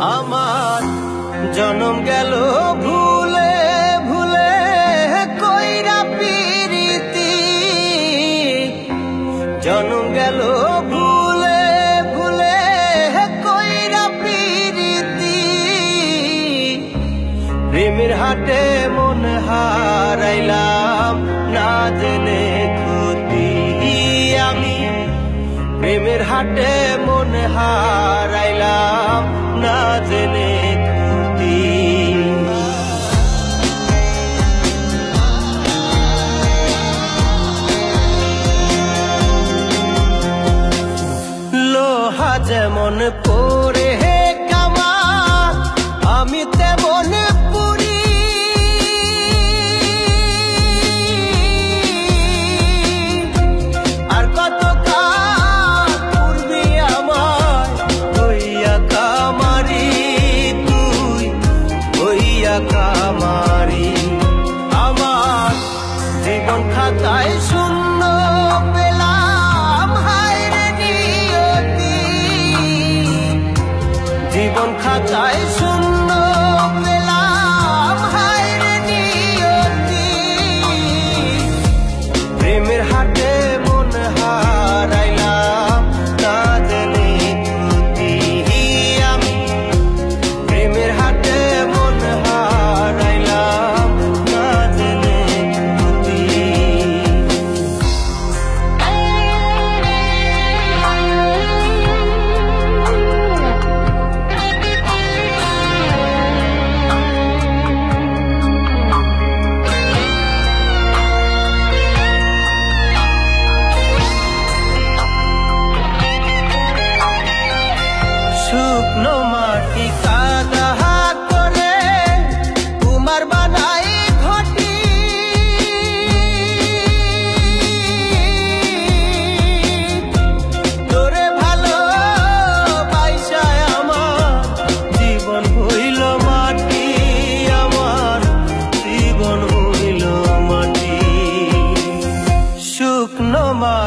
আমার জনম গেল ভুলে ভুলে কইরা পিরিতি। জনম গেল ভুলে ভুলে কইরা পিরিতি। প্রেমের হাটে মন হারাইলাম, না জেনে ক্ষতি আমি। প্রেমের হাটে মন হারাইলাম। যেমন পরে হে কামা, আমি তেমন পুরি আর কত পূর্বে আমার হইয়া কামারি তুই, হইয়া কামারি। আমার জীবন খাতায় শূন্য পেলাম মন খাতায় শুন